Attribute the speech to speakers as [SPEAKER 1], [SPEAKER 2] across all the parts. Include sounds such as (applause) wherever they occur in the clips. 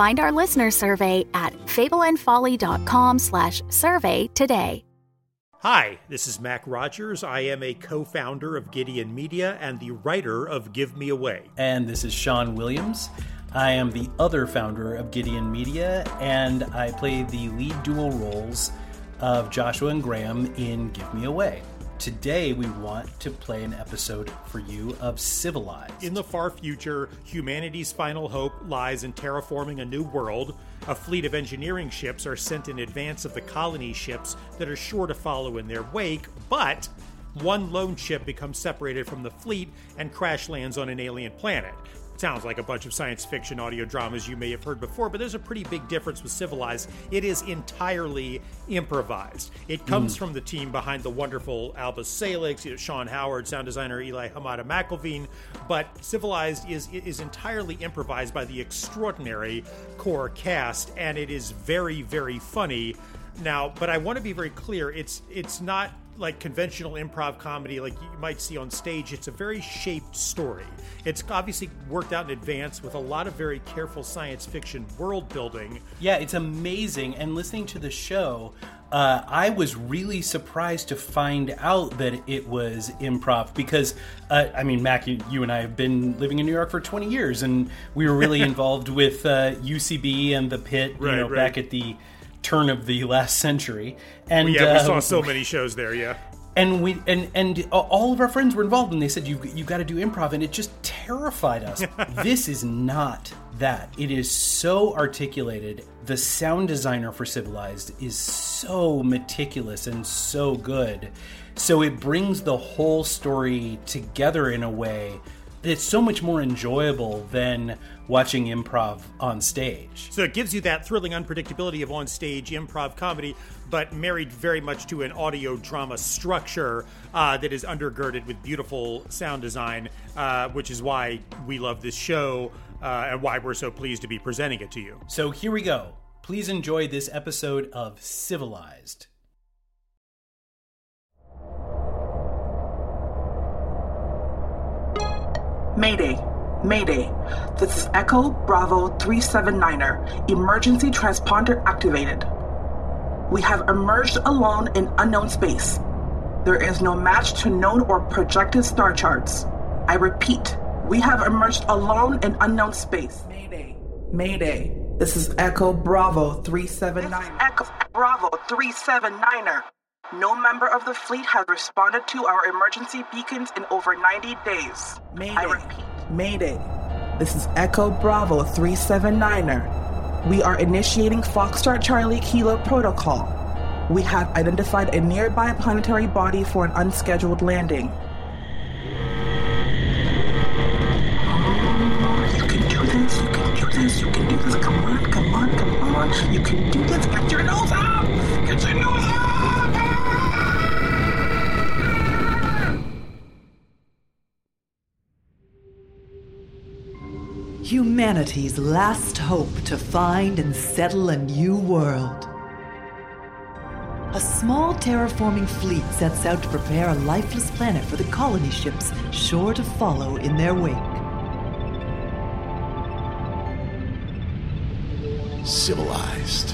[SPEAKER 1] Find our listener survey at fableandfolly.com slash survey today.
[SPEAKER 2] Hi, this is Mac Rogers. I am a co founder of Gideon Media and the writer of Give Me Away.
[SPEAKER 3] And this is Sean Williams. I am the other founder of Gideon Media, and I play the lead dual roles of Joshua and Graham in Give Me Away. Today, we want to play an episode for you of Civilized.
[SPEAKER 2] In the far future, humanity's final hope lies in terraforming a new world. A fleet of engineering ships are sent in advance of the colony ships that are sure to follow in their wake, but one lone ship becomes separated from the fleet and crash lands on an alien planet sounds like a bunch of science fiction audio dramas you may have heard before, but there's a pretty big difference with Civilized. It is entirely improvised. It comes mm. from the team behind the wonderful Alba Salix, you know, Sean Howard, sound designer Eli Hamada McElveen, but Civilized is is entirely improvised by the extraordinary core cast, and it is very, very funny. Now, but I want to be very clear, it's it's not like conventional improv comedy like you might see on stage. It's a very shaped story. It's obviously worked out in advance with a lot of very careful science fiction world building.
[SPEAKER 3] Yeah, it's amazing. And listening to the show, uh, I was really surprised to find out that it was improv because, uh, I mean, Mac, you, you, and I have been living in New York for 20 years, and we were really (laughs) involved with uh, UCB and the Pit, you
[SPEAKER 2] right,
[SPEAKER 3] know,
[SPEAKER 2] right.
[SPEAKER 3] back at the turn of the last century. And
[SPEAKER 2] yeah, we uh, saw so many shows there. Yeah.
[SPEAKER 3] And we and and all of our friends were involved, and they said you you got to do improv, and it just terrified us. (laughs) this is not that. It is so articulated. The sound designer for Civilized is so meticulous and so good. So it brings the whole story together in a way it's so much more enjoyable than watching improv on stage.
[SPEAKER 2] So it gives you that thrilling unpredictability of on stage improv comedy, but married very much to an audio drama structure uh, that is undergirded with beautiful sound design, uh, which is why we love this show uh, and why we're so pleased to be presenting it to you.
[SPEAKER 3] So here we go. Please enjoy this episode of Civilized.
[SPEAKER 4] Mayday. Mayday. This is Echo Bravo 379er. Emergency transponder activated. We have emerged alone in unknown space. There is no match to known or projected star charts. I repeat, we have emerged alone in unknown space. Mayday. Mayday. This is Echo Bravo 379. Echo Bravo 379er. No member of the fleet has responded to our emergency beacons in over 90 days. Mayday. I repeat, Mayday. This is Echo Bravo 379er. We are initiating Foxtrot Charlie Kilo protocol. We have identified a nearby planetary body for an unscheduled landing. You can do this, you can do this, you can do this. Come on, come on, come on. You can do this. Get your nose up! Get your nose up!
[SPEAKER 5] Humanity's last hope to find and settle a new world. A small terraforming fleet sets out to prepare a lifeless planet for the colony ships sure to follow in their wake.
[SPEAKER 6] Civilized.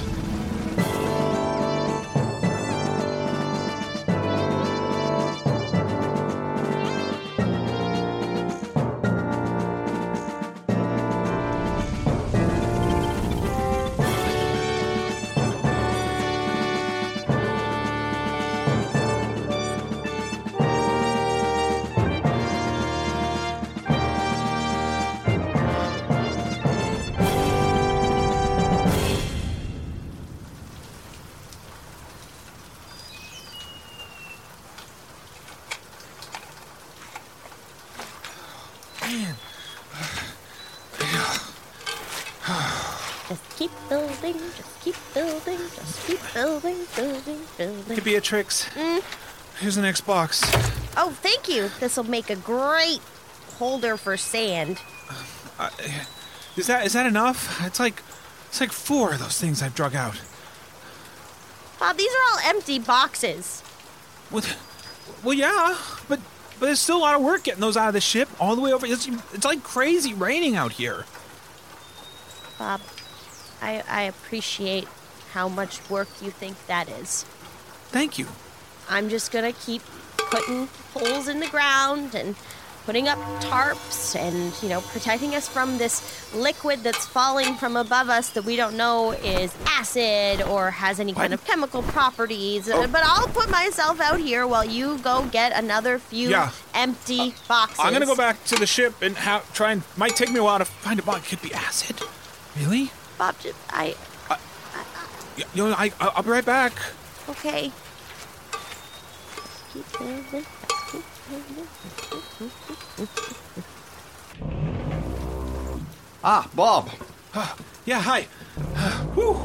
[SPEAKER 7] Keep building, building, building.
[SPEAKER 8] Hey, Beatrix. Mm. Here's the next box.
[SPEAKER 7] Oh, thank you. This'll make a great holder for sand.
[SPEAKER 8] Um, is that is that enough? It's like it's like four of those things I've drug out.
[SPEAKER 7] Bob, these are all empty boxes.
[SPEAKER 8] Well, well, yeah, but but there's still a lot of work getting those out of the ship all the way over. It's, it's like crazy raining out here.
[SPEAKER 7] Bob, I, I appreciate how much work you think that is.
[SPEAKER 8] Thank you.
[SPEAKER 7] I'm just gonna keep putting holes in the ground and putting up tarps and, you know, protecting us from this liquid that's falling from above us that we don't know is acid or has any kind of chemical properties.
[SPEAKER 8] Oh.
[SPEAKER 7] But I'll put myself out here while you go get another few
[SPEAKER 8] Yeah.
[SPEAKER 7] empty uh, boxes.
[SPEAKER 8] I'm gonna go back to the ship and ha- try and. Might take me a while to find a box. It could be acid. Really?
[SPEAKER 7] Bob, I.
[SPEAKER 8] Y- You know, I I'll I'll be right back.
[SPEAKER 7] Okay. Keep building, just keep building.
[SPEAKER 9] Ah, Bob.
[SPEAKER 8] Yeah, hi. Whew.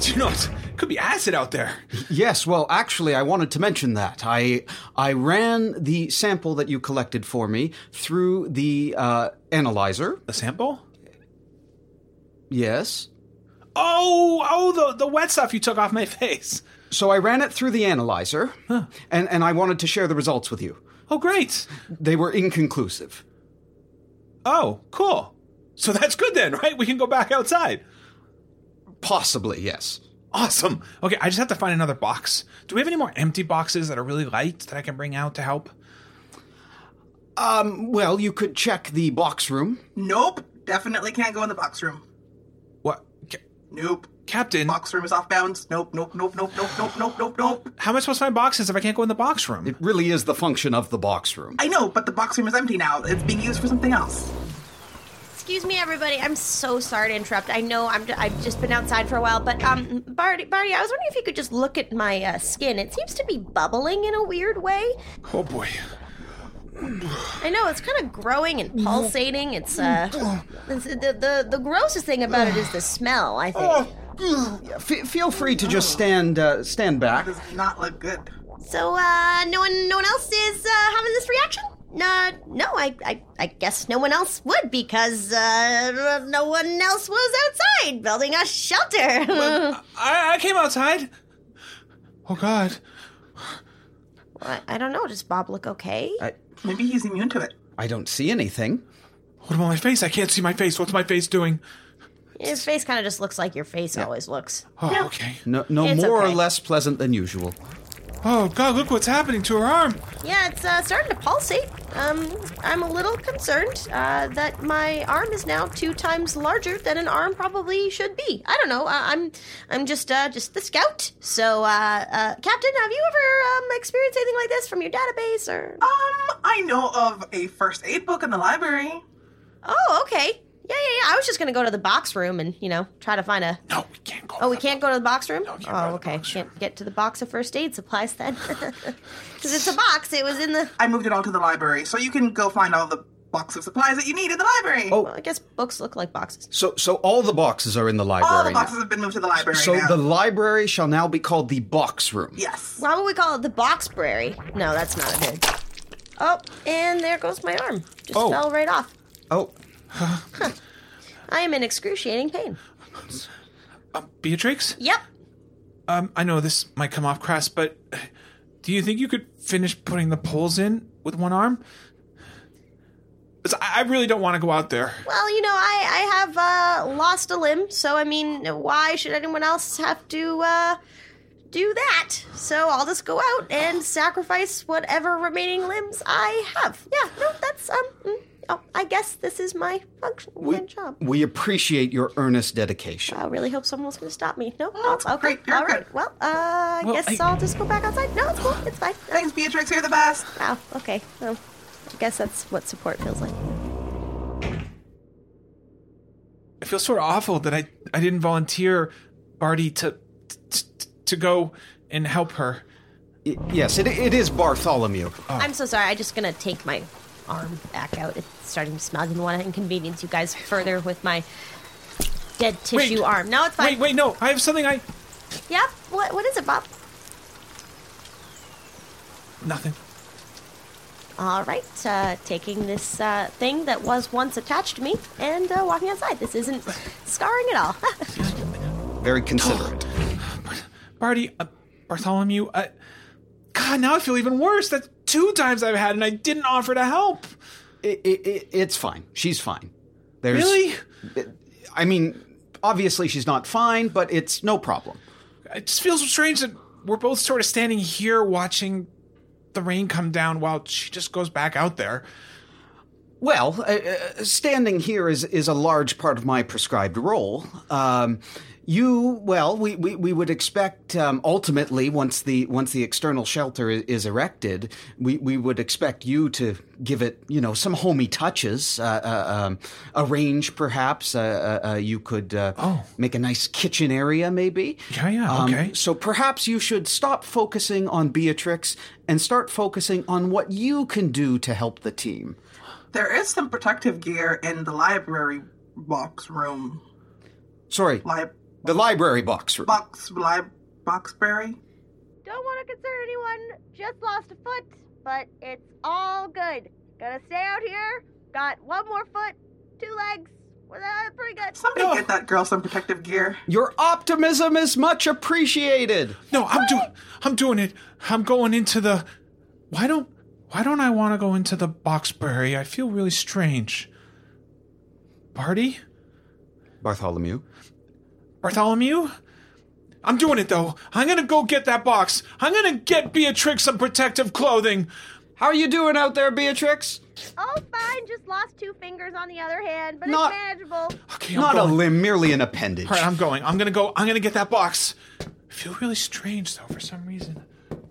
[SPEAKER 8] Do you know it could be acid out there?
[SPEAKER 9] Yes, well, actually, I wanted to mention that. I I ran the sample that you collected for me through the uh, analyzer.
[SPEAKER 8] A sample?
[SPEAKER 9] Yes.
[SPEAKER 8] Oh, oh, the the wet stuff you took off my (laughs) face.
[SPEAKER 9] So I ran it through the analyzer, and, and I wanted to share the results with you.
[SPEAKER 8] Oh, great.
[SPEAKER 9] They were inconclusive.
[SPEAKER 8] Oh, cool. So that's good then, right? We can go back outside.
[SPEAKER 9] Possibly, yes.
[SPEAKER 8] Awesome. Okay, I just have to find another box. Do we have any more empty boxes that are really light that I can bring out to help?
[SPEAKER 9] Um, well, you could check the box room.
[SPEAKER 4] Nope. Definitely can't go in the box room.
[SPEAKER 8] What? Ca-
[SPEAKER 4] Nope.
[SPEAKER 8] Captain,
[SPEAKER 4] Box room is off bounds. Nope, nope, nope, nope, nope, nope, nope, nope, nope.
[SPEAKER 8] how am I supposed to find boxes if I can't go in the box room?
[SPEAKER 9] It really is the function of the box room.
[SPEAKER 4] I know, but the box room is empty now. It's being used for something else.
[SPEAKER 7] Excuse me, everybody. I'm so sorry to interrupt. I know I'm, I've just been outside for a while, but um, Barty, Barty, I was wondering if you could just look at my uh, skin. It seems to be bubbling in a weird way.
[SPEAKER 8] oh boy.
[SPEAKER 7] I know it's kind of growing and pulsating. It's uh, it's, the, the the grossest thing about it is the smell. I think.
[SPEAKER 9] F- feel free to just stand uh, stand back.
[SPEAKER 4] Does not look good.
[SPEAKER 7] So, uh, no one, no one else is uh, having this reaction. Uh, no, I, I, I guess no one else would because uh, no one else was outside building a shelter. (laughs)
[SPEAKER 8] I, I came outside. Oh God.
[SPEAKER 7] I, I don't know. Does Bob look okay?
[SPEAKER 4] Maybe he's immune to it.
[SPEAKER 9] I don't see anything.
[SPEAKER 8] What about my face? I can't see my face. What's my face doing?
[SPEAKER 7] Your face kind of just looks like your face always looks.
[SPEAKER 8] Oh, okay.
[SPEAKER 9] No, no
[SPEAKER 7] It's
[SPEAKER 9] more or
[SPEAKER 7] okay.
[SPEAKER 9] less pleasant than usual.
[SPEAKER 8] Oh God, look what's happening to her arm.
[SPEAKER 7] Yeah, it's uh, starting to pulsate. Um, I'm a little concerned uh, that my arm is now two times larger than an arm probably should be. I don't know. Uh, I'm I'm just uh, just the scout. So, uh, uh, Captain, have you ever um, experienced anything like this from your database or?
[SPEAKER 4] Um, I know of a first aid book in the library.
[SPEAKER 7] Oh, okay. Yeah, yeah, yeah. I was just gonna go to the box room and you know try to find a.
[SPEAKER 8] No, we can't go.
[SPEAKER 7] Oh, we can't go to the box room.
[SPEAKER 8] No, can't oh, go
[SPEAKER 7] oh,
[SPEAKER 8] to the
[SPEAKER 7] okay.
[SPEAKER 8] box room.
[SPEAKER 7] Can't get to the box of first aid supplies then, (laughs) because it's a box. It was in the.
[SPEAKER 4] I moved it all to the library, so you can go find all the box of supplies that you need in the library.
[SPEAKER 9] Oh.
[SPEAKER 7] Well, I guess books look like boxes.
[SPEAKER 9] So, so all the boxes are in the library.
[SPEAKER 4] all the
[SPEAKER 9] now.
[SPEAKER 4] boxes have been moved to the library
[SPEAKER 9] So
[SPEAKER 4] now.
[SPEAKER 9] the library shall now be called the box room.
[SPEAKER 4] yes.
[SPEAKER 7] Why would we call it the box boxbrary? No, that's not a good. Oh, and there goes my arm. Just
[SPEAKER 8] Oh.
[SPEAKER 7] fell right off.
[SPEAKER 9] Oh,
[SPEAKER 7] I am in excruciating pain.
[SPEAKER 8] Um, Beatrix.
[SPEAKER 7] Yep.
[SPEAKER 8] Um, I know this might come off crass, but do you think you could finish putting the poles in with one arm? I really don't want to go out there.
[SPEAKER 7] Well, you know, I I have uh, lost a limb, so I mean, why should anyone else have to uh, do that? So I'll just go out and sacrifice whatever remaining limbs I have. Yeah, no, that's um. mm, Oh, I guess this is my function, my job.
[SPEAKER 9] we appreciate your earnest dedication.
[SPEAKER 7] I really hope someone was going to stop me. No,
[SPEAKER 4] Oh,
[SPEAKER 7] no,
[SPEAKER 4] it's
[SPEAKER 7] okay,
[SPEAKER 4] great. You're
[SPEAKER 7] all right.
[SPEAKER 4] good.
[SPEAKER 7] Well, uh, I
[SPEAKER 8] Well,
[SPEAKER 7] guess
[SPEAKER 8] I-
[SPEAKER 7] I... will just go back outside. No, it's cool. It's fine.
[SPEAKER 4] Thanks, Beatrix. You're the best.
[SPEAKER 7] Wow. Okay. Well, I guess that's what support feels like.
[SPEAKER 8] I feel sort of awful that I I didn't volunteer Barty to to, to go and help her.
[SPEAKER 9] Yes, it, it is Bartholomew.
[SPEAKER 7] I'm so sorry. I'm just gonna take my arm back out. It's starting to smell. I didn't want to inconvenience you guys further with my dead tissue
[SPEAKER 8] Wait.
[SPEAKER 7] arm. No, it's fine.
[SPEAKER 8] Wait, wait, no. I have something I.
[SPEAKER 7] Yep. What? What is it, Bob?
[SPEAKER 8] Nothing.
[SPEAKER 7] All right. Uh, taking this uh, thing that was once attached to me and uh, walking outside. This isn't scarring at all. (laughs)
[SPEAKER 9] Very considerate.
[SPEAKER 8] Barty, uh, Bartholomew, uh, God, now I feel even worse. That's two times I've had and I didn't offer to help.
[SPEAKER 9] It, it, it, it's fine. She's fine. There's,
[SPEAKER 8] Really?
[SPEAKER 9] I mean, obviously she's not fine, but it's no problem.
[SPEAKER 8] It just feels strange that we're both sort of standing here watching the rain come down while she just goes back out there.
[SPEAKER 9] Well, uh, uh, standing here is is a large part of my prescribed role. Um, you, well, we, we, we would expect um, ultimately once the once the external shelter is, is erected, we, we would expect you to give it, you know, some homey touches. Uh, uh, um, arrange, perhaps. Uh, uh, uh, you could uh,
[SPEAKER 8] Oh.
[SPEAKER 9] make a nice kitchen area, maybe.
[SPEAKER 8] Yeah, yeah,
[SPEAKER 9] Um,
[SPEAKER 8] okay.
[SPEAKER 9] So perhaps you should stop focusing on Beatrix and start focusing on what you can do to help the team.
[SPEAKER 4] There is some protective gear in the library box room.
[SPEAKER 9] Sorry,
[SPEAKER 4] Li-
[SPEAKER 9] the library box room.
[SPEAKER 4] box li- boxberry.
[SPEAKER 7] Don't want to concern anyone. Just lost a foot, but it's all good. Gonna stay out here. Got one more foot, two legs. We're uh, pretty good.
[SPEAKER 4] Somebody
[SPEAKER 8] Oh.
[SPEAKER 4] get that girl some protective gear.
[SPEAKER 9] Your optimism is much appreciated.
[SPEAKER 8] No, I'm doing. I'm doing it. I'm going into the. Why don't Why don't I want to go into the Boxbury? I feel really strange. Barty,
[SPEAKER 9] Bartholomew.
[SPEAKER 8] Bartholomew. I'm doing it though. I'm gonna go get that box. I'm gonna get Beatrix some protective clothing.
[SPEAKER 9] How are you doing out there, Beatrix?
[SPEAKER 7] Oh, fine. Just lost two fingers on the other hand, but
[SPEAKER 9] Not-
[SPEAKER 7] it's manageable.
[SPEAKER 8] Okay, I'm
[SPEAKER 9] Not a
[SPEAKER 8] going.
[SPEAKER 9] limb, merely an appendage.
[SPEAKER 8] All right, I'm going. I'm gonna go. I'm gonna get that box. I feel really strange though for some reason.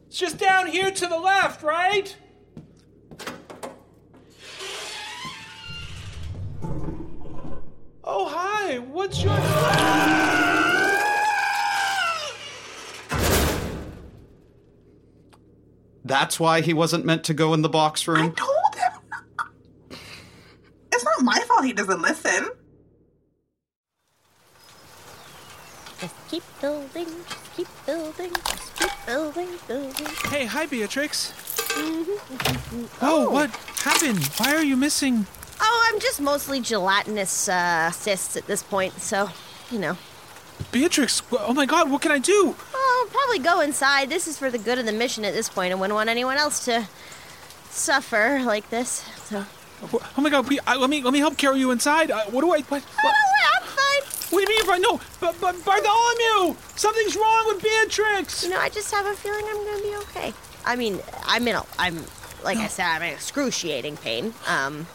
[SPEAKER 8] It's just down here to the left, right? Oh hi. What's your? name?
[SPEAKER 9] That's why he wasn't meant to go in the box room.
[SPEAKER 4] I told him. It's not my fault he doesn't listen.
[SPEAKER 7] Just keep building, just keep building, just keep building, building.
[SPEAKER 8] Hey, hi Beatrix. Mm-hmm, mm-hmm, mm-hmm. Oh, what happened? Why are you missing?
[SPEAKER 7] Oh, I'm just mostly gelatinous uh, cysts at this point, so, you know.
[SPEAKER 8] Beatrix, oh my god, what can I do?
[SPEAKER 7] I'll probably go inside. This is for the good of the mission at this point. I wouldn't want anyone else to suffer like this. So.
[SPEAKER 8] Oh my god, let me let me help carry you inside. Uh, what do I what,
[SPEAKER 7] Oh,
[SPEAKER 8] what,
[SPEAKER 7] no, I'm fine.
[SPEAKER 8] what do you mean if I know? But, but Bartholomew! Something's wrong with Beatrix!
[SPEAKER 7] You know, I just have a feeling I'm gonna be okay. I mean, I'm in a, I'm, like I said, I'm in excruciating pain. Um,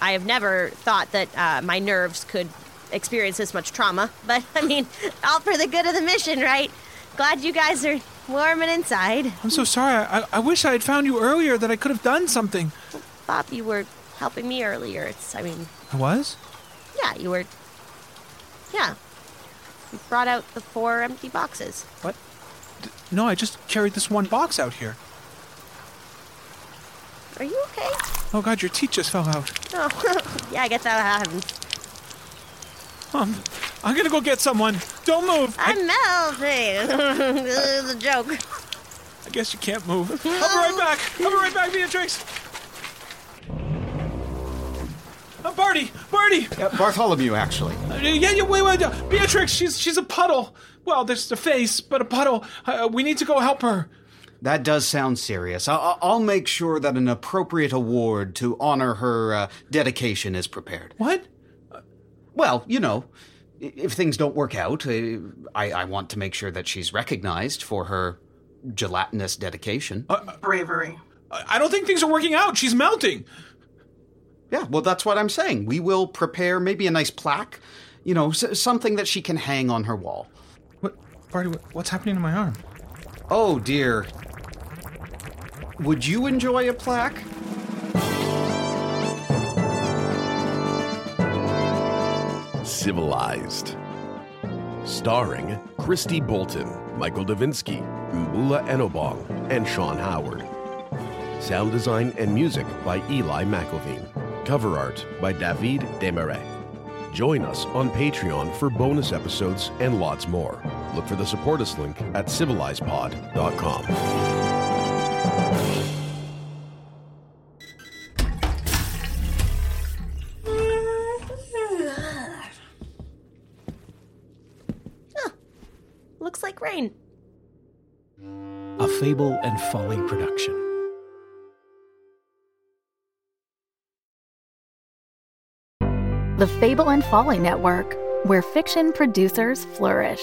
[SPEAKER 7] I have never thought that uh, my nerves could experience this much trauma, but I mean, all for the good of the mission, right? Glad you guys are warm and inside.
[SPEAKER 8] I'm so sorry. I, I wish I had found you earlier that I could have done something.
[SPEAKER 7] Bob, you were helping me earlier. It's, I mean,
[SPEAKER 8] I was?
[SPEAKER 7] yeah, you were, yeah. You brought out the four empty boxes.
[SPEAKER 8] What? No, I just carried this one box out here.
[SPEAKER 7] Are you okay?
[SPEAKER 8] Oh god, your teeth just fell out.
[SPEAKER 7] Oh, (laughs) yeah, I guess that happens.
[SPEAKER 8] Um, I'm gonna go get someone. Don't move. I,
[SPEAKER 7] I'm melting. (laughs) this is a joke.
[SPEAKER 8] I guess you can't move. I'll be right back. I'll be right back, Beatrix. Uh, Barty, Barty.
[SPEAKER 9] Uh, Bartholomew, actually.
[SPEAKER 8] Uh, yeah, yeah, wait, wait. uh, Beatrix, she's she's a puddle. Well, there's the face, but a puddle. Uh, we need to go help her.
[SPEAKER 9] That does sound serious. I- I- I'll make sure that an appropriate award to honor her uh, dedication is prepared.
[SPEAKER 8] What?
[SPEAKER 9] Well, you know, if things don't work out, uh, I, I want to make sure that she's recognized for her gelatinous dedication.
[SPEAKER 4] Bravery.
[SPEAKER 8] I I don't think things are working out. She's melting.
[SPEAKER 9] Yeah, well, that's what I'm saying. We will prepare maybe a nice plaque, you know, s- something that she can hang on her wall.
[SPEAKER 8] What, Barty? What, what's happening to my arm?
[SPEAKER 9] Oh, dear. Would you enjoy a plaque?
[SPEAKER 6] Civilized. Starring Christy Bolton, Michael Davinsky, Mbula Enobong, and Sean Howard. Sound design and music by Eli McElveen. Cover art by David Desmarais. Join us on Patreon for bonus episodes and lots more. Look for the support us link at civilizedpod.com.
[SPEAKER 10] Fable and Folly production.
[SPEAKER 1] The Fable and Folly Network, where fiction producers flourish.